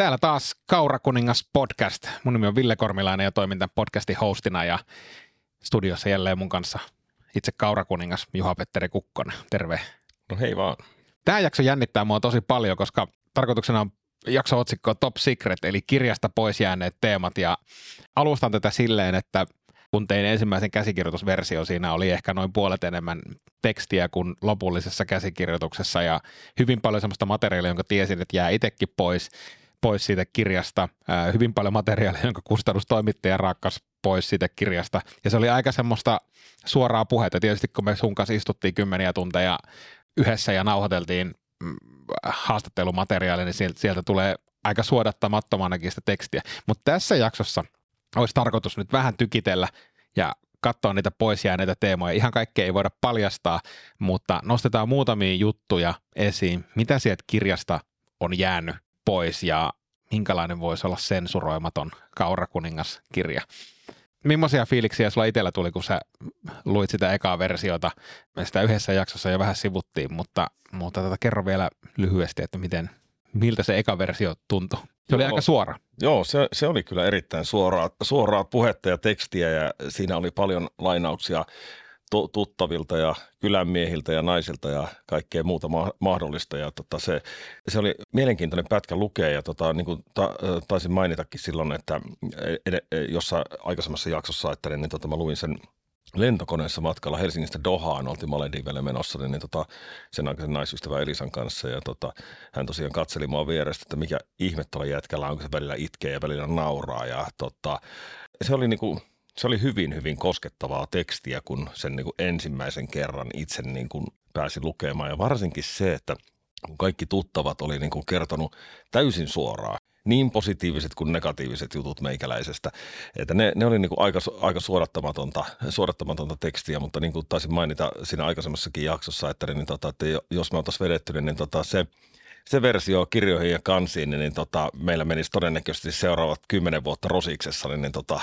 Täällä taas Kaurakuningas podcast. Mun nimi on Ville Kormilainen ja toimin tämän podcastin hostina ja studiossa jälleen mun kanssa itse Kaurakuningas Juha-Petteri Kukkonen. Terve. No hei vaan. Tämä jakso jännittää mua tosi paljon, koska tarkoituksena on jakso otsikko Top Secret, eli kirjasta pois jääneet teemat ja alustan tätä silleen, että kun tein ensimmäisen käsikirjoitusversio, siinä oli ehkä noin puolet enemmän tekstiä kuin lopullisessa käsikirjoituksessa ja hyvin paljon sellaista materiaalia, jonka tiesin, että jää itsekin pois pois siitä kirjasta. Ää, hyvin paljon materiaalia, jonka kustannustoimittaja rakkas pois siitä kirjasta. Ja se oli aika semmoista suoraa puhetta. Tietysti kun me sun kanssa istuttiin kymmeniä tunteja yhdessä ja nauhoiteltiin mm, haastattelumateriaalia, niin sieltä, tulee aika suodattamattomanakin sitä tekstiä. Mutta tässä jaksossa olisi tarkoitus nyt vähän tykitellä ja katsoa niitä pois jääneitä teemoja. Ihan kaikkea ei voida paljastaa, mutta nostetaan muutamia juttuja esiin, mitä sieltä kirjasta on jäänyt pois ja minkälainen voisi olla sensuroimaton Kaurakuningas-kirja. Millaisia fiiliksiä sulla itsellä tuli, kun sä luit sitä ekaa versiota? Me sitä yhdessä jaksossa jo vähän sivuttiin, mutta, mutta tota, kerro vielä lyhyesti, että miten, miltä se eka versio tuntui. Se joo, oli aika suora. Joo, se, se oli kyllä erittäin suoraa, suoraa puhetta ja tekstiä ja siinä oli paljon lainauksia tuttavilta ja kylänmiehiltä ja naisilta ja kaikkea muuta ma- mahdollista. Ja tota se, se oli mielenkiintoinen pätkä lukea ja tota, niin kuin ta, taisin mainitakin silloin, että ed- jossa aikaisemmassa jaksossa ajattelin, niin tota, mä luin sen lentokoneessa matkalla Helsingistä Dohaan, oltiin Maledivelle menossa, niin, niin tota, sen aikaisen naisystävä Elisan kanssa ja tota, hän tosiaan katseli mua vierestä, että mikä ihme tuolla jätkällä on, kun se välillä itkee ja välillä nauraa ja tota, se oli niin kuin, se oli hyvin, hyvin koskettavaa tekstiä, kun sen niin kuin ensimmäisen kerran itse niin kuin pääsi lukemaan. Ja varsinkin se, että kun kaikki tuttavat oli niin kuin kertonut täysin suoraan, niin positiiviset kuin negatiiviset jutut meikäläisestä. Että ne, ne oli niin kuin aika, aika suodattamatonta, suodattamatonta tekstiä, mutta niin kuin taisin mainita siinä aikaisemmassakin jaksossa, että, niin tota, että jos me oltaisiin vedetty, niin tota, se – se versio kirjoihin ja kansiin, niin, niin tota, meillä menisi todennäköisesti seuraavat kymmenen vuotta rosiksessa, niin, niin tota,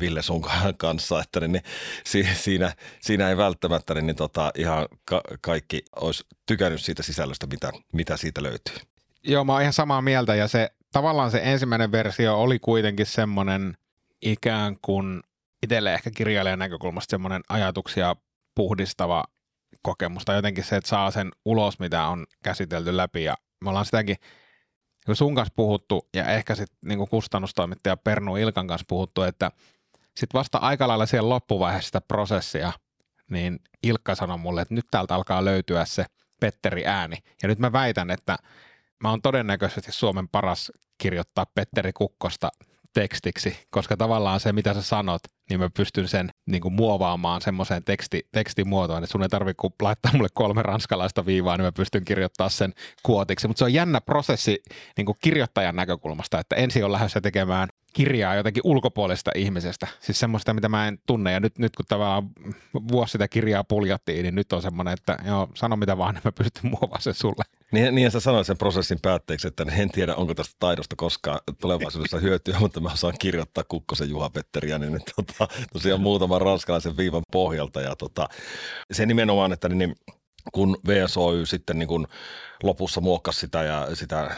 Ville sun kanssa, että niin, niin, si, siinä, siinä ei välttämättä niin, niin tota, ihan ka, kaikki olisi tykännyt siitä sisällöstä, mitä, mitä siitä löytyy. Joo, mä oon ihan samaa mieltä ja se tavallaan se ensimmäinen versio oli kuitenkin semmoinen ikään kuin itselle ehkä kirjailijan näkökulmasta semmoinen ajatuksia puhdistava kokemus tai jotenkin se, että saa sen ulos, mitä on käsitelty läpi ja me ollaan sitäkin niin sun kanssa puhuttu ja ehkä sitten niin kustannustoimittaja Pernu Ilkan kanssa puhuttu, että sitten vasta aika lailla siellä loppuvaiheessa sitä prosessia, niin Ilkka sanoi mulle, että nyt täältä alkaa löytyä se Petteri ääni. Ja nyt mä väitän, että mä oon todennäköisesti Suomen paras kirjoittaa Petteri Kukkosta tekstiksi, koska tavallaan se, mitä sä sanot, niin mä pystyn sen niin kuin muovaamaan semmoiseen teksti, tekstimuotoon, että sun ei tarvitse laittaa mulle kolme ranskalaista viivaa, niin mä pystyn kirjoittaa sen kuotiksi. Mutta se on jännä prosessi niin kuin kirjoittajan näkökulmasta, että ensin on lähdössä tekemään kirjaa jotenkin ulkopuolesta ihmisestä, siis semmoista, mitä mä en tunne. Ja nyt, nyt kun tavallaan vuosi sitä kirjaa puljattiin, niin nyt on semmoinen, että joo, sano mitä vaan, niin mä pystyn muovaamaan sen sulle. Niin, niin sä sanoit sen prosessin päätteeksi, että en tiedä, onko tästä taidosta koskaan tulevaisuudessa hyötyä, mutta mä osaan kirjoittaa Kukkosen Juha Petteriä, niin tota, tosiaan muutaman ranskalaisen viivan pohjalta. Ja tota, se nimenomaan, että niin, kun VSOY sitten niin kun lopussa muokkasi sitä ja sitä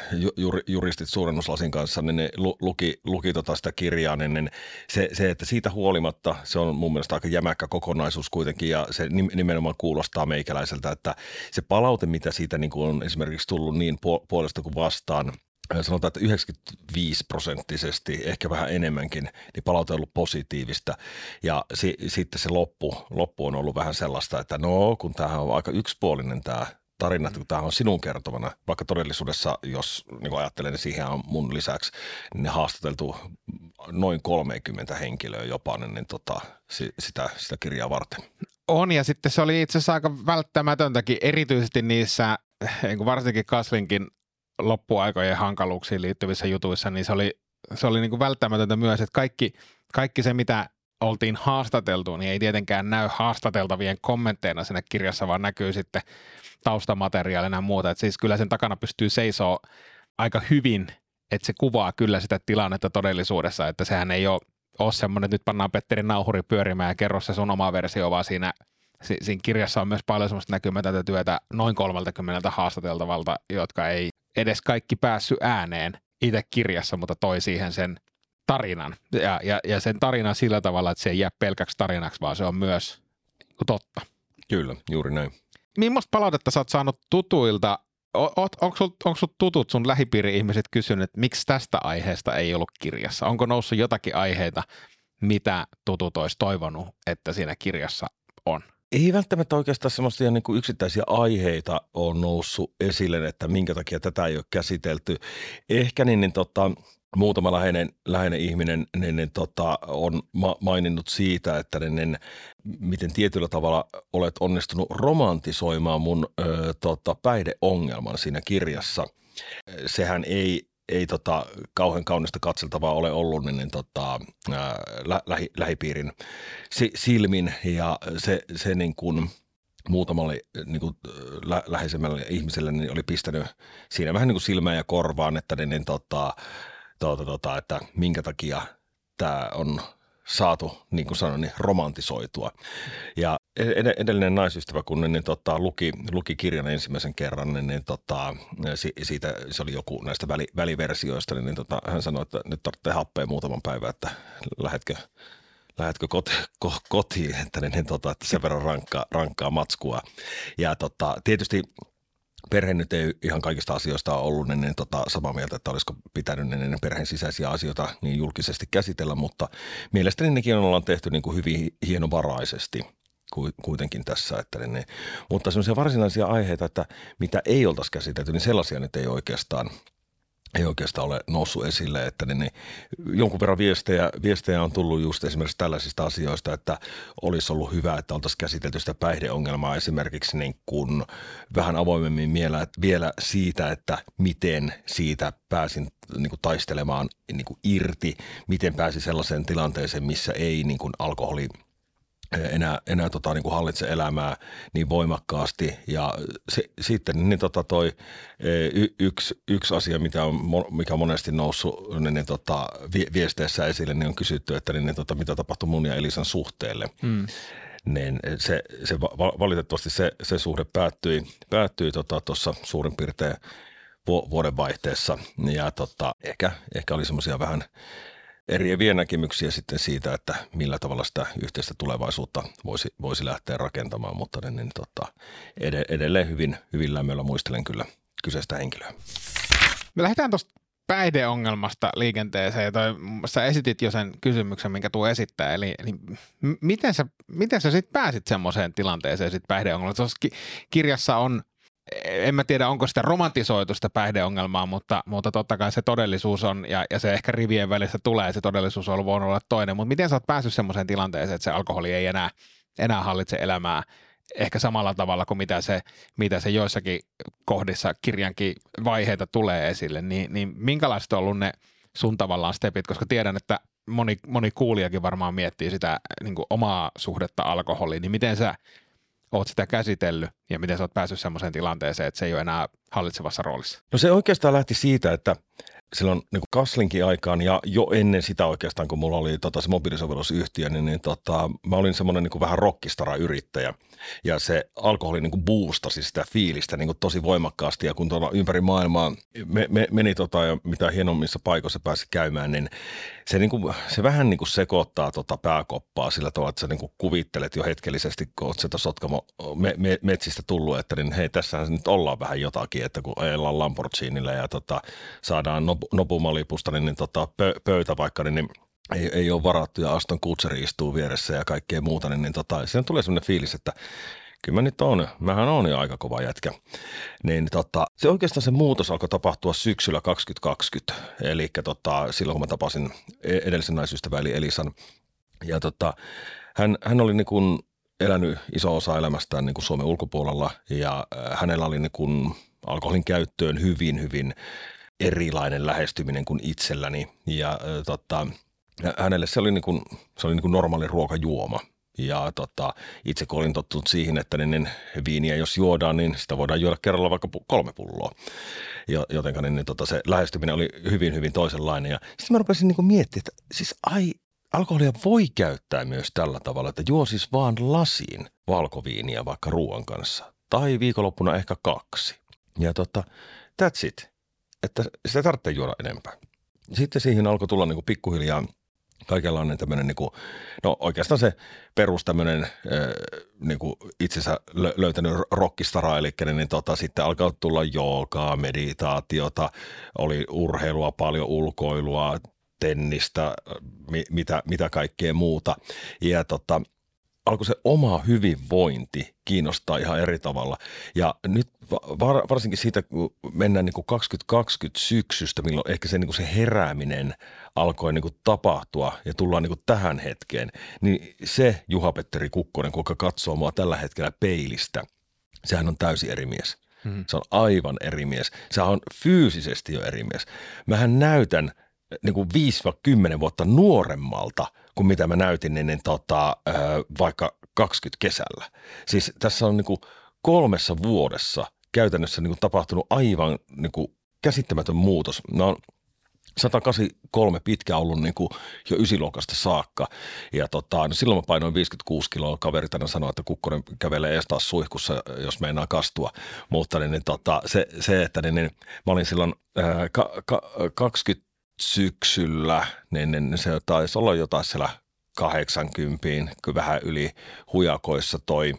juristit suurennuslasin kanssa, niin ne luki, luki tota sitä kirjaa, niin, niin se, se, että siitä huolimatta se on mun mielestä aika jämäkkä kokonaisuus kuitenkin ja se nimenomaan kuulostaa meikäläiseltä, että se palaute, mitä siitä niin on esimerkiksi tullut niin puolesta kuin vastaan, sanotaan, että 95 prosenttisesti, ehkä vähän enemmänkin, niin palaute on ollut positiivista. Ja si- sitten se loppu, loppu on ollut vähän sellaista, että no, kun tämähän on aika yksipuolinen tämä tarina, kun tämä on sinun kertomana, vaikka todellisuudessa, jos niin ajattelen, niin siihen on mun lisäksi niin haastateltu noin 30 henkilöä jopa, niin, niin tota, sitä, sitä kirjaa varten. On, ja sitten se oli itse asiassa aika välttämätöntäkin, erityisesti niissä, niin varsinkin Kaslinkin loppuaikojen hankaluuksiin liittyvissä jutuissa, niin se oli, se oli niin kuin välttämätöntä myös, että kaikki, kaikki se, mitä oltiin haastateltu, niin ei tietenkään näy haastateltavien kommentteina siinä kirjassa, vaan näkyy sitten taustamateriaalina ja muuta. Et siis kyllä sen takana pystyy seisoo aika hyvin, että se kuvaa kyllä sitä tilannetta todellisuudessa, että sehän ei ole, ole semmoinen, että nyt pannaan Petteri Nauhuri pyörimään ja kerro se sun oma versio, vaan siinä, siinä kirjassa on myös paljon semmoista näkymätöntä työtä noin 30 haastateltavalta, jotka ei edes kaikki päässyt ääneen. itse kirjassa, mutta toi siihen sen tarinan. Ja, ja, ja sen tarinan sillä tavalla, että se ei jää pelkäksi tarinaksi, vaan se on myös totta. Kyllä, juuri näin. Millaista palautetta sä oot saanut tutuilta? Onko sinulla tutut sun lähipiiri-ihmiset kysynyt, että miksi tästä aiheesta ei ollut kirjassa? Onko noussut jotakin aiheita, mitä tutut olisi toivonut, että siinä kirjassa on? Ei välttämättä oikeastaan semmoisia niin kuin yksittäisiä aiheita on noussut esille, että minkä takia tätä ei ole käsitelty. Ehkä niin, niin tota, muutama läheinen, läheinen ihminen niin, niin, tota, on ma- maininnut siitä, että niin, niin, miten tietyllä tavalla olet onnistunut romantisoimaan mun ö, tota, päihdeongelman siinä kirjassa. Sehän ei, ei tota, kauhean kaunista katseltavaa ole ollut niin, niin tota, lä- lähi, lähipiirin si- silmin ja se, se niin kuin, muutamalle niin kuin, lä- läheisemmälle ihmiselle niin oli pistänyt siinä vähän niin kuin silmään ja korvaan, että niin, niin tota, tuota, tuota, että minkä takia tämä on saatu, niin kuin sanoin, niin romantisoitua. Ja edellinen naisystävä, kun niin, tota, luki, luki kirjan ensimmäisen kerran, niin, niin tota, siitä se oli joku näistä väli, väliversioista, niin, niin tota, hän sanoi, että nyt tarvitsee happea muutaman päivän, että lähetkö, lähetkö koti, ko, kotiin, että, niin, niin, tota, että sen verran rankkaa, rankkaa matskua. Ja tota, tietysti perhe nyt ei ihan kaikista asioista ole ollut niin, niin tota, samaa mieltä, että olisiko pitänyt niin, perheen sisäisiä asioita niin julkisesti käsitellä, mutta mielestäni nekin ollaan tehty niin kuin hyvin hienovaraisesti kuitenkin tässä. Että niin. mutta sellaisia varsinaisia aiheita, että mitä ei oltaisi käsitelty, niin sellaisia nyt ei oikeastaan ei oikeastaan ole noussut esille, että niin, niin, jonkun verran viestejä, viestejä on tullut just esimerkiksi tällaisista asioista, että olisi ollut hyvä, että oltaisiin käsitelty sitä päihdeongelmaa esimerkiksi niin kuin vähän avoimemmin vielä, vielä siitä, että miten siitä pääsin niin kuin taistelemaan niin kuin irti, miten pääsi sellaiseen tilanteeseen, missä ei niin kuin alkoholi – enää, enää tota, niin kuin hallitse elämää niin voimakkaasti. Ja se, sitten niin tota toi, e, y, yksi, yksi asia, mitä on, mikä on monesti noussut niin, niin, tota, viesteissä esille, niin on kysytty, että niin, niin, tota, mitä tapahtui mun ja Elisan suhteelle. Hmm. Niin se, se valitettavasti se, se suhde päättyi, päättyi tuossa tota, suurin piirtein vuoden vaihteessa ja tota, ehkä, ehkä oli semmoisia vähän eriäviä näkemyksiä sitten siitä, että millä tavalla sitä yhteistä tulevaisuutta voisi, voisi lähteä rakentamaan, mutta niin, niin, tota, edelleen hyvin, hyvin lämmöllä muistelen kyllä kyseistä henkilöä. Me lähdetään tuosta päihdeongelmasta liikenteeseen. Tai sä esitit jo sen kysymyksen, minkä tuo esittää. Eli, eli miten sä, miten sä sitten pääsit semmoiseen tilanteeseen sit päihdeongelmasta? Tuossa kirjassa on en mä tiedä, onko sitä romantisoitu sitä päihdeongelmaa, mutta, mutta totta kai se todellisuus on, ja, ja se ehkä rivien välissä tulee, se todellisuus on voinut olla toinen, mutta miten sä oot päässyt semmoiseen tilanteeseen, että se alkoholi ei enää, enää hallitse elämää ehkä samalla tavalla kuin mitä se, mitä se joissakin kohdissa kirjankin vaiheita tulee esille, niin, niin minkälaiset on ollut ne sun tavallaan stepit, koska tiedän, että moni, moni kuulijakin varmaan miettii sitä niin omaa suhdetta alkoholiin, niin miten sä oot sitä käsitellyt ja miten sä oot päässyt semmoiseen tilanteeseen, että se ei ole enää hallitsevassa roolissa? No se oikeastaan lähti siitä, että silloin niin Kaslinkin aikaan ja jo ennen sitä oikeastaan, kun mulla oli tota, se mobiilisovellusyhtiö, niin, niin tota, mä olin semmoinen niin vähän rockistara-yrittäjä. Ja se alkoholi niin kuin boostasi sitä fiilistä niin kuin tosi voimakkaasti. Ja kun tuolla ympäri maailmaa me, me, meni tota, ja mitä hienommissa paikoissa pääsi käymään, niin se, niin kuin, se vähän niin kuin sekoittaa tota pääkoppaa sillä tavalla, että sä niin kuin kuvittelet jo hetkellisesti, kun oot sieltä Sotkamo me, me, metsistä tullut, että niin hei, tässä nyt ollaan vähän jotakin, että kun ajellaan Lamborghinilla ja tota, saadaan nopumalipusta niin, niin tota, pö, pöytä vaikka, niin, niin ei, ei ole varattu ja Aston Kutseri istuu vieressä ja kaikkea muuta, niin, niin tota, siinä tulee sellainen fiilis, että kyllä mä nyt on, mähän on jo aika kova jätkä. Niin tota, se oikeastaan se muutos alkoi tapahtua syksyllä 2020, eli tota, silloin kun mä tapasin e-, edellisen naisystävän eli Elisan. Ja tota, hän, hän oli niin kuin elänyt iso osa elämästään niin kuin Suomen ulkopuolella ja äh, hänellä oli niin kuin alkoholin käyttöön hyvin, hyvin erilainen lähestyminen kuin itselläni. Ja tota, hänelle se oli, niin kuin, se oli niin kuin normaali ruokajuoma. Ja tota, itse kun olin tottunut siihen, että niin, niin viiniä jos juodaan, niin sitä voidaan juoda kerralla vaikka kolme pulloa. Joten niin, niin, tota, se lähestyminen oli hyvin, hyvin toisenlainen. Ja sitten mä rupesin niin miettimään, että siis ai, alkoholia voi käyttää myös tällä tavalla, että juo siis vaan lasiin valkoviiniä vaikka ruoan kanssa. Tai viikonloppuna ehkä kaksi. Ja tota, that's it. Että sitä ei tarvitse juoda enempää. Sitten siihen alkoi tulla niin kuin pikkuhiljaa kaikenlainen tämmöinen, niin kuin, no oikeastaan se perus tämmöinen niin kuin itsensä löytänyt rockistara, eli niin, niin tota, sitten alkaa tulla joogaa, meditaatiota, oli urheilua, paljon ulkoilua, tennistä, mitä, mitä kaikkea muuta. Ja tota, alkoi se oma hyvinvointi kiinnostaa ihan eri tavalla. Ja nyt var, varsinkin siitä, kun mennään niin kuin 2020 syksystä, milloin ehkä se, niin kuin se herääminen alkoi niin kuin tapahtua ja tullaan niin kuin tähän hetkeen, niin se Juha-Petteri Kukkonen, kuka katsoo mua tällä hetkellä peilistä, sehän on täysin eri mies. Hmm. Se on aivan eri mies. Se on fyysisesti jo eri mies. Mähän näytän niin kuin 5-10 vuotta nuoremmalta kuin mitä mä näytin niin tota, vaikka 20 kesällä. Siis tässä on niin kuin kolmessa vuodessa käytännössä niin kuin tapahtunut aivan niin kuin käsittämätön muutos. Mä oon 183 pitkä ollut niin kuin jo ysiluokasta saakka. Ja tota, no silloin mä painoin 56 kiloa. Kaveri tänä sanoi, että kukkonen kävelee ees taas suihkussa, jos meinaa kastua. Mutta niin, niin, tota, se, se, että niin, niin, mä olin silloin ää, ka, ka, 20 syksyllä, niin, niin, niin se taisi olla jotain siellä 80, kyllä vähän yli hujakoissa toi,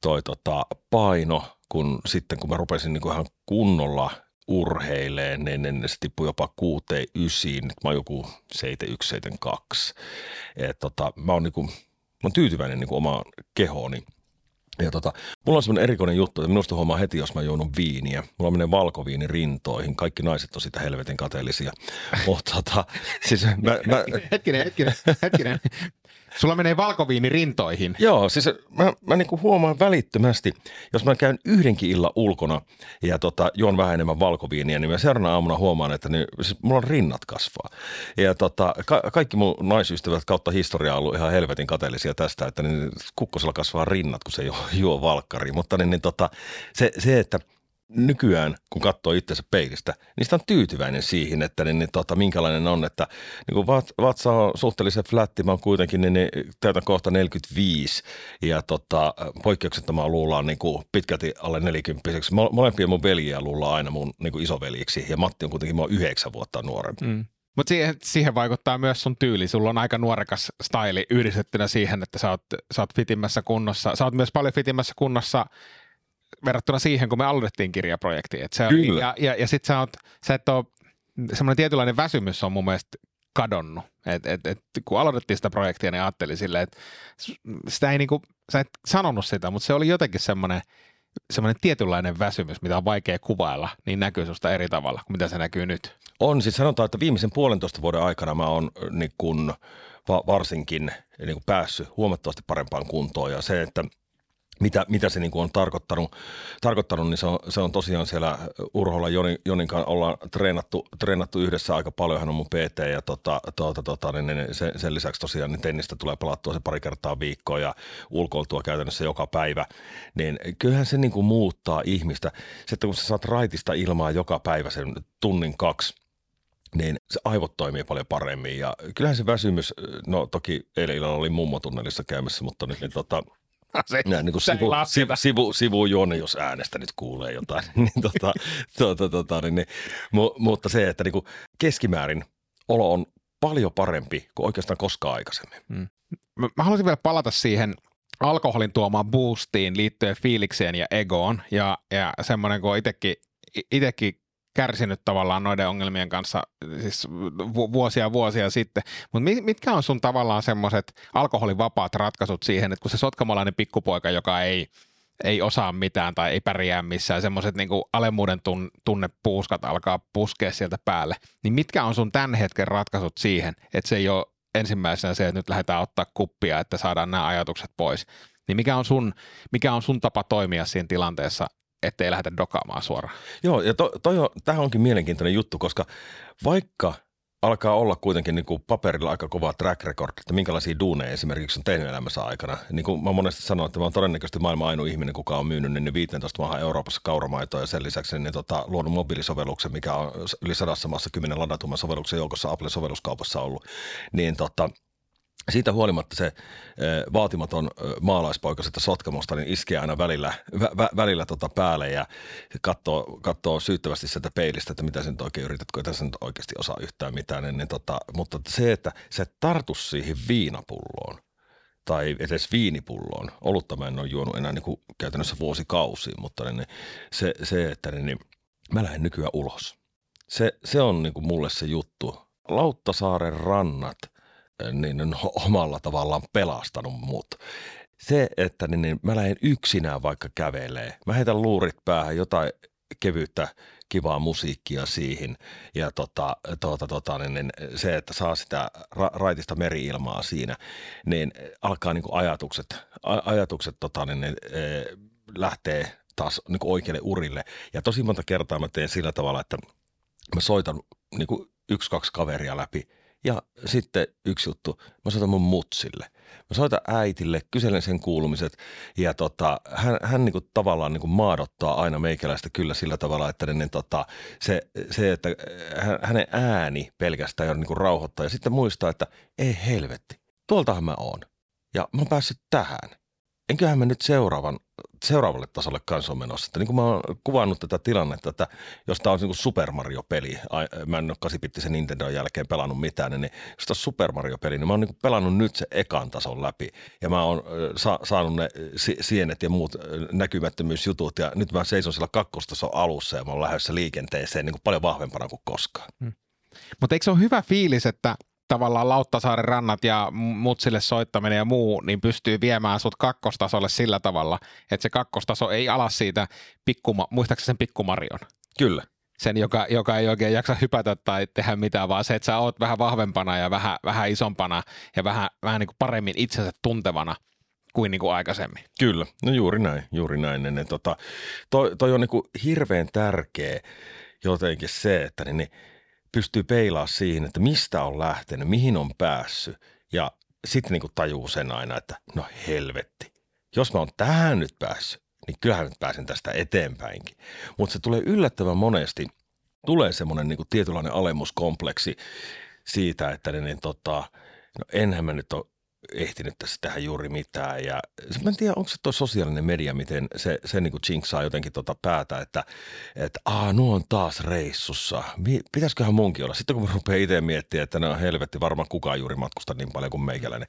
toi tota paino, kun sitten kun mä rupesin niin kuin ihan kunnolla urheileen, niin, niin se tippui jopa 6 9, nyt mä oon joku 71, 72. Et tota, mä oon, niin kuin, mä oon tyytyväinen niin kuin omaan kehooni. Ja tota, mulla on semmoinen erikoinen juttu, että minusta huomaa heti, jos mä juonut viiniä. Mulla menee valkoviini rintoihin. Kaikki naiset on sitä helvetin kateellisia. Mutta tota, siis mä, mä... Hetkinen, hetkinen, hetkinen. Sulla menee valkoviini rintoihin. Joo, siis mä, mä niinku huomaan välittömästi, jos mä käyn yhdenkin illan ulkona ja tota, juon vähän enemmän valkoviiniä, niin mä seuraavana aamuna huomaan, että niin, siis mulla on rinnat kasvaa. Ja tota, ka- kaikki mun naisystävät kautta historiaa on ollut ihan helvetin kateellisia tästä, että niin kukkosella kasvaa rinnat, kun se juo, juo valkkari. Mutta niin, niin tota, se, se, että – nykyään, kun katsoo itsensä peilistä, niin sitä on tyytyväinen siihen, että niin, niin, tota, minkälainen on, että niin kun vatsa on suhteellisen flätti, mä oon kuitenkin, niin, niin täytän kohta 45 ja tota, poikkeuksetta luullaan niin kuin pitkälti alle 40 Molempia mun veljiä luullaan aina mun niin kuin isoveljiksi ja Matti on kuitenkin mä yhdeksän vuotta nuorempi. Mm. Mutta siihen, siihen vaikuttaa myös sun tyyli. Sulla on aika nuorekas staili yhdistettynä siihen, että sä oot, sä oot fitimmässä kunnossa. Sä oot myös paljon fitimmässä kunnossa verrattuna siihen, kun me aloitettiin kirjaprojekti. Et se, Kyllä. Ja, ja, ja sit sä, oot, sä et ole, semmoinen tietynlainen väsymys on mun mielestä kadonnut. Et, et, et, kun aloitettiin sitä projektia, niin ajattelin silleen, että sitä ei niinku, sä et sanonut sitä, mutta se oli jotenkin semmoinen, semmoinen tietynlainen väsymys, mitä on vaikea kuvailla, niin näkyy susta eri tavalla kuin mitä se näkyy nyt. On, siis sanotaan, että viimeisen puolentoista vuoden aikana mä oon niin kun, va, varsinkin niin kun päässyt huomattavasti parempaan kuntoon ja se, että – mitä, mitä se niin kuin on tarkoittanut, tarkoittanut, niin se on, se on tosiaan siellä Urholla Joni, Jonin kanssa ollaan treenattu, treenattu yhdessä aika paljon, hän on mun PT ja tota, tota, tota, niin, niin sen, sen, lisäksi tosiaan niin tennistä tulee pelattua se pari kertaa viikkoa ja ulkoiltua käytännössä joka päivä, niin kyllähän se niin kuin muuttaa ihmistä. Että kun sä saat raitista ilmaa joka päivä sen tunnin kaksi, niin se aivot toimii paljon paremmin. Ja kyllähän se väsymys, no toki eilen illalla oli mummotunnelissa käymässä, mutta nyt niin tota, se, Näin, niin kuin sivu, sivu, sivu, sivu juonne, jos äänestä nyt kuulee jotain. niin, tota, tota, tota, niin, niin, mu, mutta se, että niin kuin keskimäärin olo on paljon parempi kuin oikeastaan koskaan aikaisemmin. Mm. Mä, mä haluaisin vielä palata siihen alkoholin tuomaan boostiin liittyen fiilikseen ja egoon. Ja, ja semmoinen, kun itsekin, itsekin kärsinyt tavallaan noiden ongelmien kanssa siis vuosia vuosia sitten. Mutta mitkä on sun tavallaan semmoiset alkoholivapaat ratkaisut siihen, että kun se sotkamolainen pikkupoika, joka ei, ei osaa mitään tai ei pärjää missään, semmoiset niinku alemmuuden tun, tunnepuuskat alkaa puskea sieltä päälle, niin mitkä on sun tämän hetken ratkaisut siihen, että se ei ole ensimmäisenä se, että nyt lähdetään ottaa kuppia, että saadaan nämä ajatukset pois. Niin mikä on sun, mikä on sun tapa toimia siinä tilanteessa, ettei lähdetä dokaamaan suoraan. Joo, ja to, toi on, tämähän onkin mielenkiintoinen juttu, koska vaikka alkaa olla kuitenkin niin kuin paperilla aika kova track record, että minkälaisia duuneja esimerkiksi on tehnyt elämässä aikana. Niin kuin mä monesti sanon, että mä oon todennäköisesti maailman ainoa ihminen, kuka on myynyt niin 15 maahan Euroopassa kauramaitoa ja sen lisäksi niin tota, luonut mobiilisovelluksen, mikä on yli sadassa maassa kymmenen ladatumman sovelluksen joukossa Apple-sovelluskaupassa ollut. Niin tota, siitä huolimatta se vaatimaton maalaispoika sitä Sotkamosta niin iskee aina välillä, vä, välillä tota päälle ja katsoo, katsoo syyttävästi sieltä peilistä, että mitä sen oikein yrität, kun tässä nyt oikeasti osaa yhtään mitään. Niin, niin tota, mutta se, että se tartu siihen viinapulloon tai edes viinipulloon, olutta mä en ole juonut enää niin kuin käytännössä vuosikausiin, mutta niin, niin se, se, että niin, niin, mä lähden nykyään ulos. Se, se on niin kuin mulle se juttu. Lauttasaaren rannat – niin on omalla tavallaan pelastanut mut. Se, että niin, niin mä lähden yksinään vaikka kävelee. Mä heitän luurit päähän jotain kevyyttä kivaa musiikkia siihen ja tota, tota, tota, niin, niin se, että saa sitä ra- raitista meri-ilmaa siinä, niin alkaa niin kuin ajatukset, a- ajatukset tota, niin, niin, e, lähtee taas niin oikealle urille. Ja tosi monta kertaa mä teen sillä tavalla, että mä soitan niin yksi, kaksi kaveria läpi – ja sitten yksi juttu, mä soitan mun mutsille. Mä soitan äitille, kyselen sen kuulumiset. Ja tota, hän, hän niinku tavallaan niinku maadottaa aina meikäläistä kyllä sillä tavalla, että ne, niin tota, se, se, että hän, hänen ääni pelkästään jo niinku rauhoittaa. Ja sitten muistaa, että ei helvetti, tuoltahan mä oon. Ja mä oon päässyt tähän. Enköhän mä nyt seuraavan, seuraavalle tasolle kanssa menossa. Että niin kuin mä oon kuvannut tätä tilannetta, että jos tämä on niin Super Mario-peli, mä en ole kasipittisen Nintendo jälkeen pelannut mitään, niin jos tämä on Super Mario-peli, niin mä oon niin pelannut nyt se ekan tason läpi. Ja mä oon sa- saanut ne sienet ja muut näkymättömyysjutut, ja nyt mä seison sillä kakkostason alussa, ja mä oon lähdössä liikenteeseen niin kuin paljon vahvempana kuin koskaan. Hmm. Mutta eikö se ole hyvä fiilis, että tavallaan Lauttasaaren rannat ja mutsille soittaminen ja muu, niin pystyy viemään sut kakkostasolle sillä tavalla, että se kakkostaso ei ala siitä, pikkuma, muistaakseni sen pikkumarion? Kyllä. Sen, joka, joka ei oikein jaksa hypätä tai tehdä mitään, vaan se, että sä oot vähän vahvempana ja vähän, vähän isompana ja vähän, vähän niin kuin paremmin itsensä tuntevana kuin, niin kuin aikaisemmin. Kyllä, no juuri näin, juuri näin. Niin, tota, toi, toi on niin kuin hirveän tärkeä jotenkin se, että niin, niin pystyy peilaa siihen, että mistä on lähtenyt, mihin on päässyt ja sitten niin tajuu sen aina, että no helvetti, jos mä oon tähän nyt päässyt, niin kyllähän nyt pääsen tästä eteenpäinkin. Mutta se tulee yllättävän monesti, tulee semmoinen niin tietynlainen alemuskompleksi siitä, että niin, niin tota, no enhän mä nyt ole ehtinyt tässä tähän juuri mitään. Ja mä en tiedä, onko se tuo sosiaalinen media, miten se, se niin kuin jinksaa jotenkin tuota päätä, että, että aa, nuo on taas reissussa. Pitäisiköhän munkin olla? Sitten kun mä rupean itse miettimään, että no helvetti, varmaan kukaan juuri matkusta niin paljon kuin meikäläinen.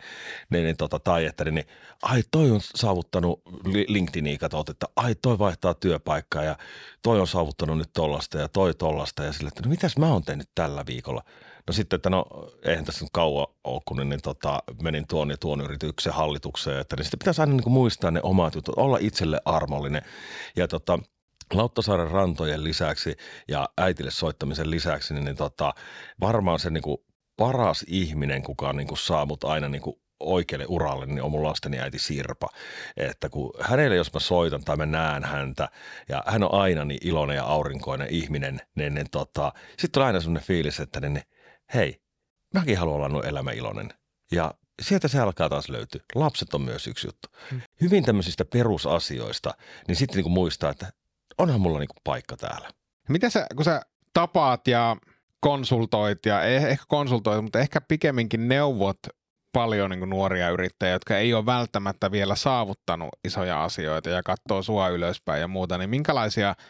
Niin, niin, tota, tai että niin, niin, ai toi on saavuttanut LinkedIniin, katsot, että ai toi vaihtaa työpaikkaa ja toi on saavuttanut nyt tollasta ja toi tollasta. Ja sille, että no mitäs mä oon tehnyt tällä viikolla? No sitten, että no eihän tässä nyt kauan ole, kun niin, niin, tota, menin tuon ja tuon yrityksen hallitukseen, että niin sitten pitäisi aina niin kuin muistaa ne omat jutut, olla itselle armollinen. Ja tota, Lauttasaaren rantojen lisäksi ja äitille soittamisen lisäksi, niin, niin tota, varmaan se niin kuin paras ihminen, kuka niin kuin saa mut aina niin kuin oikealle uralle, niin on mun lasteni äiti Sirpa. Että kun hänelle, jos mä soitan tai mä näen häntä, ja hän on aina niin iloinen ja aurinkoinen ihminen, niin, niin tota, sitten tulee aina sellainen fiilis, että niin, niin hei, mäkin haluan olla elämä iloinen. Ja sieltä se alkaa taas löytyä. Lapset on myös yksi juttu. Hmm. Hyvin tämmöisistä perusasioista, niin sitten niin kuin muistaa, että onhan mulla niin kuin paikka täällä. Mitä sä, kun sä tapaat ja konsultoit ja eh, ehkä konsultoit, mutta ehkä pikemminkin neuvot paljon niin nuoria yrittäjiä, jotka ei ole välttämättä vielä saavuttanut isoja asioita ja katsoo sua ylöspäin ja muuta, niin minkälaisia –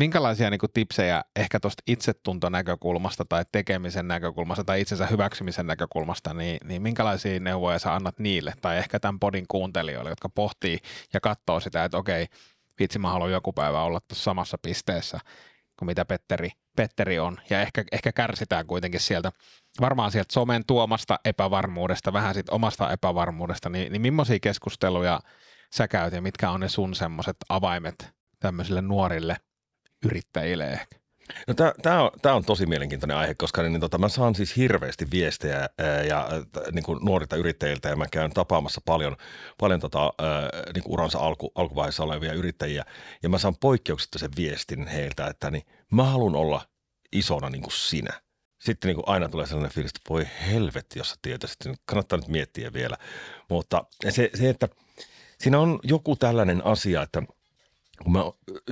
minkälaisia niin kuin, tipsejä ehkä tuosta itsetuntonäkökulmasta tai tekemisen näkökulmasta tai itsensä hyväksymisen näkökulmasta, niin, niin minkälaisia neuvoja sä annat niille tai ehkä tämän podin kuuntelijoille, jotka pohtii ja katsoo sitä, että okei, vitsi mä haluan joku päivä olla tuossa samassa pisteessä kuin mitä Petteri, Petteri on. Ja ehkä, ehkä kärsitään kuitenkin sieltä, varmaan sieltä somen tuomasta epävarmuudesta, vähän siitä omasta epävarmuudesta, niin, niin millaisia keskusteluja sä käyt ja mitkä on ne sun semmoiset avaimet tämmöisille nuorille – yrittäjille ehkä? No tämä on, tää on tosi mielenkiintoinen aihe, koska niin, tota, mä saan siis hirveästi viestejä ää, ja niin kuin nuorilta yrittäjiltä ja mä käyn tapaamassa paljon, paljon tota, ää, niin kuin uransa alku, alkuvaiheessa olevia yrittäjiä ja mä saan poikkeuksetta sen viestin heiltä, että niin, mä haluan olla isona niin kuin sinä. Sitten niin kuin aina tulee sellainen fiilis, että voi helvetti, jos sä tietäisit, niin kannattaa nyt miettiä vielä. Mutta se, se, että siinä on joku tällainen asia, että – kun mä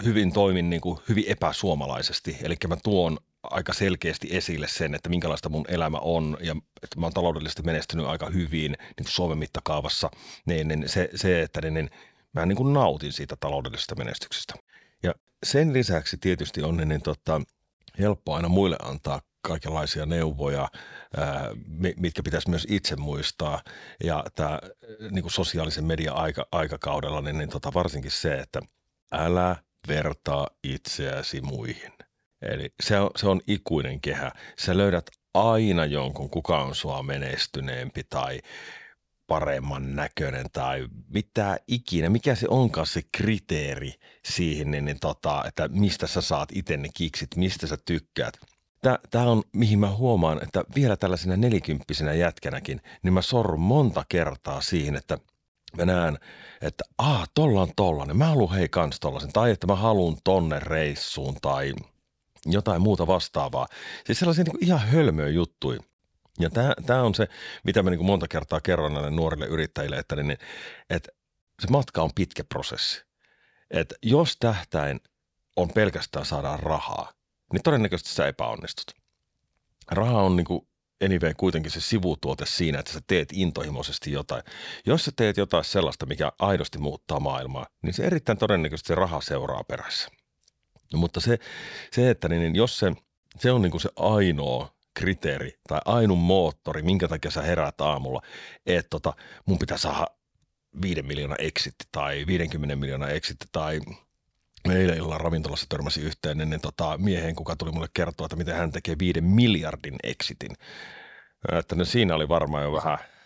hyvin toimin niin kuin hyvin epäsuomalaisesti, eli mä tuon aika selkeästi esille sen, että minkälaista mun elämä on ja että mä oon taloudellisesti menestynyt aika hyvin niin kuin Suomen mittakaavassa, niin, niin se, se, että niin, niin mä niin kuin nautin siitä taloudellisesta menestyksestä. Ja sen lisäksi tietysti on niin, niin tota, helppo aina muille antaa kaikenlaisia neuvoja, mitkä pitäisi myös itse muistaa. Ja tämä niin kuin sosiaalisen median aika, aikakaudella, niin, niin tota, varsinkin se, että älä vertaa itseäsi muihin. Eli se on, se on ikuinen kehä. Sä löydät aina jonkun, kuka on sua menestyneempi tai paremman näköinen tai mitä ikinä, mikä se onkaan se kriteeri siihen, niin, niin tota, että mistä sä saat itse ne kiksit, mistä sä tykkäät. Tämä on, mihin mä huomaan, että vielä tällaisena nelikymppisenä jätkänäkin, niin mä sorrun monta kertaa siihen, että mä näen, että aah, tolla on tollanen, mä haluan hei kans tollasen, tai että mä haluan tonne reissuun, tai jotain muuta vastaavaa. Siis sellaisia niin ihan hölmöjä juttuja. Ja tämä on se, mitä mä niin monta kertaa kerron näille nuorille yrittäjille, että, niin, että se matka on pitkä prosessi. Että jos tähtäin on pelkästään saadaan rahaa, niin todennäköisesti sä epäonnistut. Raha on niin kuin anyway kuitenkin se sivutuote siinä, että sä teet intohimoisesti jotain. Jos sä teet jotain sellaista, mikä aidosti muuttaa maailmaa, niin se erittäin todennäköisesti se raha seuraa perässä. No, mutta se, se että niin, niin jos se, se on niin kuin se ainoa kriteeri tai ainut moottori, minkä takia sä heräät aamulla, että tota, mun pitää saada 5 miljoonaa exitti tai 50 miljoonaa exitti tai eilen illalla ravintolassa törmäsi yhteen niin, niin tota, miehen, kuka tuli mulle kertoa, että miten hän tekee 5 miljardin exitin. Että no, siinä oli varmaan jo vähän –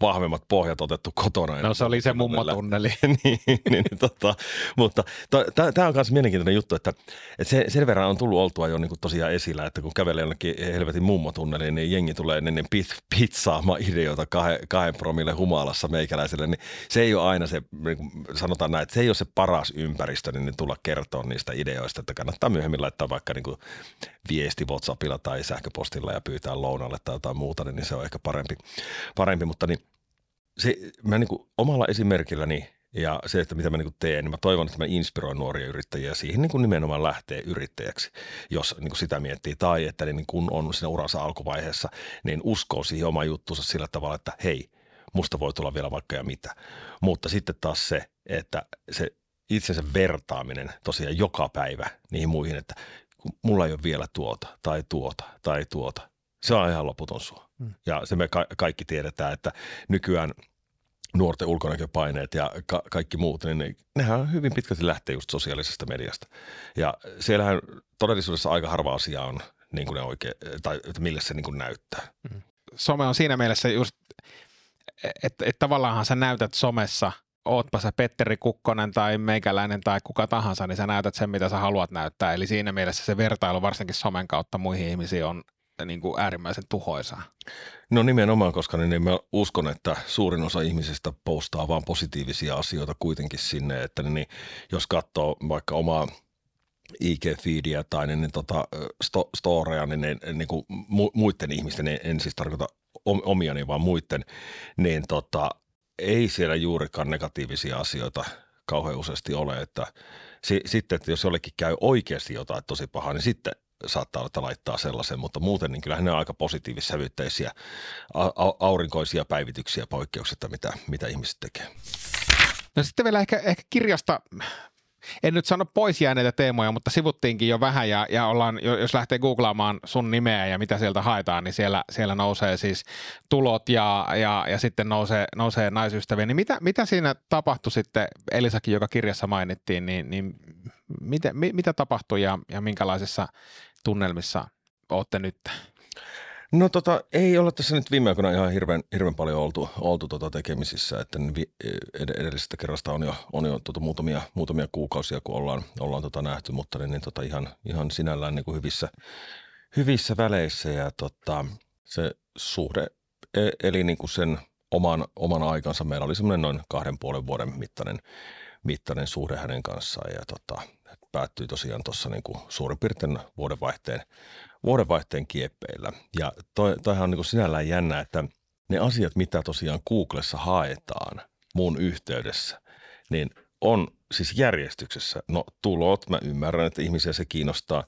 vahvemmat pohjat otettu kotona. No se oli se mummotunneli. niin, niin, niin, tota, mutta tämä on myös mielenkiintoinen juttu, että, että se, sen verran on tullut oltua jo niin kuin tosiaan esillä, että kun kävelee jonnekin helvetin mummotunneliin, niin jengi tulee niin, niin pizzaamaan ideoita kahden, kahden promille humalassa meikäläiselle, niin se ei ole aina se, niin kuin sanotaan näin, että se ei ole se paras ympäristö, niin, niin tulla kertoa niistä ideoista, että kannattaa myöhemmin laittaa vaikka niin kuin viesti WhatsAppilla tai sähköpostilla ja pyytää lounalle tai jotain muuta, niin se on ehkä parempi, parempi mutta niin se, mä niin kuin omalla esimerkilläni ja se, että mitä mä niin teen, niin mä toivon, että mä inspiroin nuoria yrittäjiä siihen niin kuin nimenomaan lähtee yrittäjäksi, jos niin kuin sitä miettii. Tai että niin kun on siinä uransa alkuvaiheessa, niin uskoo siihen oma juttuunsa sillä tavalla, että hei, musta voi tulla vielä vaikka ja mitä. Mutta sitten taas se, että se itsensä vertaaminen tosiaan joka päivä niihin muihin, että mulla ei ole vielä tuota tai tuota tai tuota. Se on ihan loputon sua. Hmm. Ja se me ka- kaikki tiedetään, että nykyään nuorten ulkonäköpaineet ja ka- kaikki muut, niin ne, nehän hyvin pitkälti lähtee just sosiaalisesta mediasta. Ja siellähän todellisuudessa aika harva asia on niin kuin ne oikein, tai että millä se niin kuin näyttää. Hmm. Some on siinä mielessä just, että et tavallaanhan sä näytät somessa – ootpa sä Petteri Kukkonen tai meikäläinen tai kuka tahansa, niin sä näytät sen, mitä sä haluat näyttää. Eli siinä mielessä se vertailu varsinkin somen kautta muihin ihmisiin on niin kuin äärimmäisen tuhoisaa. No nimenomaan, koska niin, niin mä uskon, että suurin osa ihmisistä postaa vain positiivisia asioita kuitenkin sinne, että niin, niin jos katsoo vaikka omaa IG-feediä tai niin, niin tota, sto, storeja, niin, niin, niin kuin mu, muiden ihmisten, en, en siis tarkoita omiani, vaan muiden, niin tota, ei siellä juurikaan negatiivisia asioita kauhean useasti ole, että si, sitten, että jos jollekin käy oikeasti jotain tosi pahaa, niin sitten saattaa olla, laittaa sellaisen, mutta muuten niin kyllähän ne on aika positiivissävytteisiä, aurinkoisia päivityksiä poikkeuksetta, mitä, mitä ihmiset tekee. No sitten vielä ehkä, ehkä kirjasta en nyt sano pois jääneitä teemoja, mutta sivuttiinkin jo vähän ja, ja ollaan, jos lähtee googlaamaan sun nimeä ja mitä sieltä haetaan, niin siellä, siellä nousee siis tulot ja, ja, ja sitten nousee, nousee naisystäviä. Niin mitä, mitä siinä tapahtui sitten, Elisakin, joka kirjassa mainittiin, niin, niin mitä, mitä tapahtui ja, ja minkälaisissa tunnelmissa olette nyt? No tota, ei olla tässä nyt viime aikoina ihan hirveän, hirveän paljon oltu, oltu tota tekemisissä, että vi, edellisestä kerrasta on jo, on jo tota muutamia, muutamia kuukausia, kun ollaan, ollaan tota nähty, mutta niin, niin tota ihan, ihan sinällään niin kuin hyvissä, hyvissä väleissä ja tota, se suhde e, eli niin kuin sen oman, oman aikansa. Meillä oli semmoinen noin kahden puolen vuoden mittainen, mittainen suhde hänen kanssaan ja tota, päättyi tosiaan tuossa niin suurin piirtein vuodenvaihteen vuodenvaihteen kieppeillä. Ja toi, toihan on niin kuin sinällään jännä, että ne asiat, mitä tosiaan Googlessa haetaan mun yhteydessä, niin on siis järjestyksessä. No tulot, mä ymmärrän, että ihmisiä se kiinnostaa.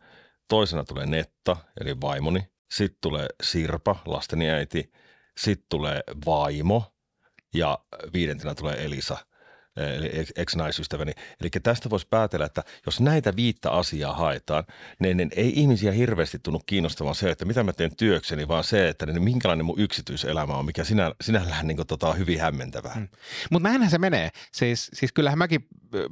toisena tulee Netta, eli vaimoni, sitten tulee Sirpa, lasteni äiti, sitten tulee vaimo ja viidentenä tulee Elisa – eli ex-naisystäväni. Eli tästä voisi päätellä, että jos näitä viittä asiaa haetaan, niin, niin ei ihmisiä hirveästi tunnu kiinnostamaan se, että mitä mä teen työkseni, vaan se, että niin minkälainen mun yksityiselämä on, mikä sinä, sinällään niin kuin, tota, hyvin hämmentävää. Hmm. Mutta näinhän se menee. Siis, siis kyllähän mäkin,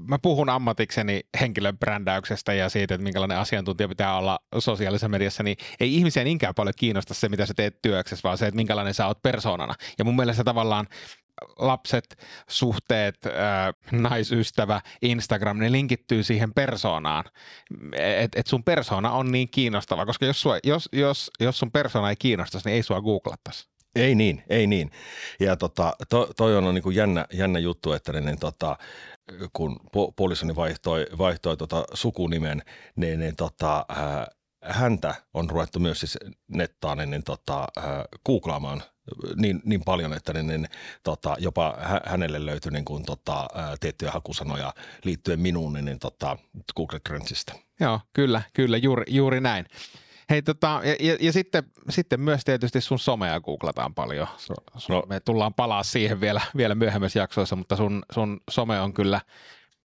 mä puhun ammatikseni henkilön brändäyksestä ja siitä, että minkälainen asiantuntija pitää olla sosiaalisessa mediassa, niin ei ihmisiä niinkään paljon kiinnosta se, mitä sä teet työksessä, vaan se, että minkälainen sä oot persoonana. Ja mun mielestä tavallaan lapset, suhteet, naisystävä, Instagram, ne linkittyy siihen persoonaan. Että et sun persona on niin kiinnostava, koska jos, sua, jos, jos, jos sun persona ei kiinnostaisi, niin ei sua googlattaisi. Ei niin, ei niin. Ja tota, to, toi on niin kuin jännä, jännä juttu, että niin, tota, kun puolisoni vaihtoi, vaihtoi tota sukunimen, niin, niin tota, äh, häntä on ruvettu myös siis nettaan niin, niin, tota, äh, googlaamaan niin, niin paljon, että niin, niin, tota, jopa hä, hänelle löytyi niin kuin, tota, ää, tiettyjä hakusanoja liittyen minuun niin, niin, tota, Google Trendsistä. Joo, kyllä, kyllä, juuri, juuri näin. Hei, tota, ja, ja, ja sitten, sitten myös tietysti sun somea googlataan paljon. Sun, no. Me tullaan palaa siihen vielä, vielä myöhemmässä jaksoissa, mutta sun, sun some on kyllä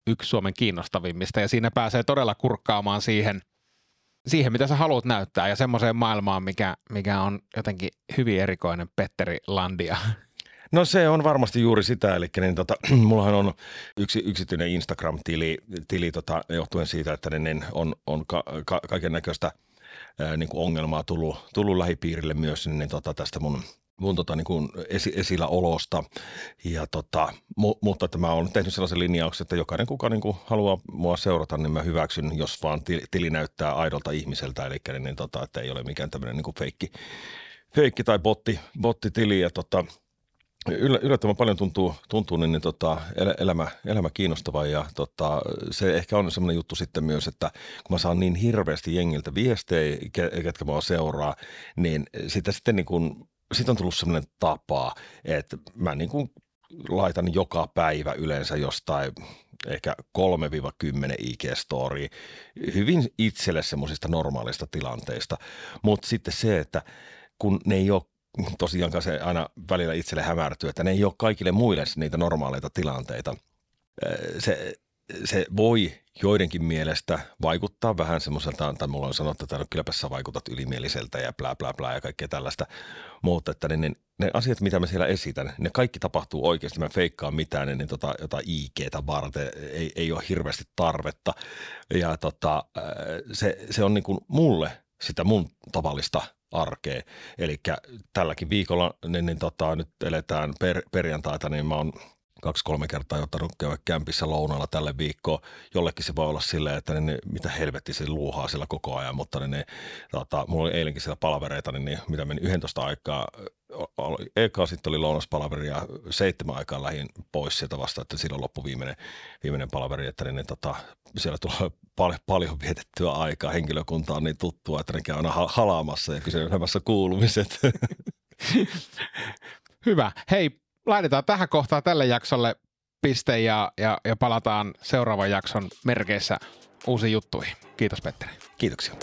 yksi Suomen kiinnostavimmista ja siinä pääsee todella kurkkaamaan siihen – siihen, mitä sä haluat näyttää ja semmoiseen maailmaan, mikä, mikä on jotenkin hyvin erikoinen Petteri Landia. No se on varmasti juuri sitä, eli niin tota, mullahan on yksi yksityinen Instagram-tili tili, tota, johtuen siitä, että niin on, on ka, ka, kaiken näköistä niin ongelmaa tullut, tullut lähipiirille myös niin, tota, tästä mun mun tota, niin kuin esi, esillä olosta. Ja tota, mu, mutta että mä oon tehnyt sellaisen linjauksen, että jokainen kuka niin kuin haluaa mua seurata, niin mä hyväksyn, jos vaan tili, tili näyttää aidolta ihmiseltä, eli niin, niin tota, että ei ole mikään tämmöinen niin kuin feikki, feikki tai botti, bottitili. Ja tota, yllättävän paljon tuntuu, tuntuu niin, niin tota, elämä, elämä kiinnostava ja tota, se ehkä on semmoinen juttu sitten myös, että kun mä saan niin hirveästi jengiltä viestejä, ketkä mua seuraa, niin sitä sitten niin kuin sitten on tullut sellainen tapa, että mä niin kuin laitan joka päivä yleensä jostain ehkä 3-10 IG-story hyvin itselle semmoisista normaalista tilanteista. Mutta sitten se, että kun ne ei ole tosiaankaan se aina välillä itselle hämärtyy, että ne ei ole kaikille muille niitä normaaleita tilanteita. Se, se voi joidenkin mielestä vaikuttaa vähän semmoiselta, tai mulla on sanottu, että no, kylläpä sä vaikutat ylimieliseltä ja bla bla bla ja kaikkea tällaista, mutta että ne, ne, ne asiat, mitä mä siellä esitän, ne kaikki tapahtuu oikeasti, mä feikkaan mitään, niin tota, jotain IGtä varten. Ei, ei ole hirveästi tarvetta. Ja tota, se, se on niin kuin mulle sitä mun tavallista arkea. Eli tälläkin viikolla, niin, niin tota, nyt eletään per, perjantaita, niin mä oon kaksi-kolme kertaa ottanut käydä kämpissä lounalla tälle viikkoon. Jollekin se voi olla silleen, että niin, niin, mitä helvetti se luuhaa siellä koko ajan, mutta niin, niin, tota, mulla oli eilenkin siellä palavereita, niin, niin mitä meni 11 aikaa, eka sitten oli lounaspalaveri ja seitsemän aikaa lähin pois sieltä vasta, että silloin loppui viimeinen, viimeinen palaveri, että niin, niin, tota, siellä tulee paljon, paljon vietettyä aikaa, henkilökunta on niin tuttua, että ne käy aina halaamassa ja kyselemässä kuulumiset. Hyvä. Hei, laitetaan tähän kohtaan tälle jaksolle piste ja, ja, ja palataan seuraavan jakson merkeissä uusiin juttuihin. Kiitos Petteri. Kiitoksia.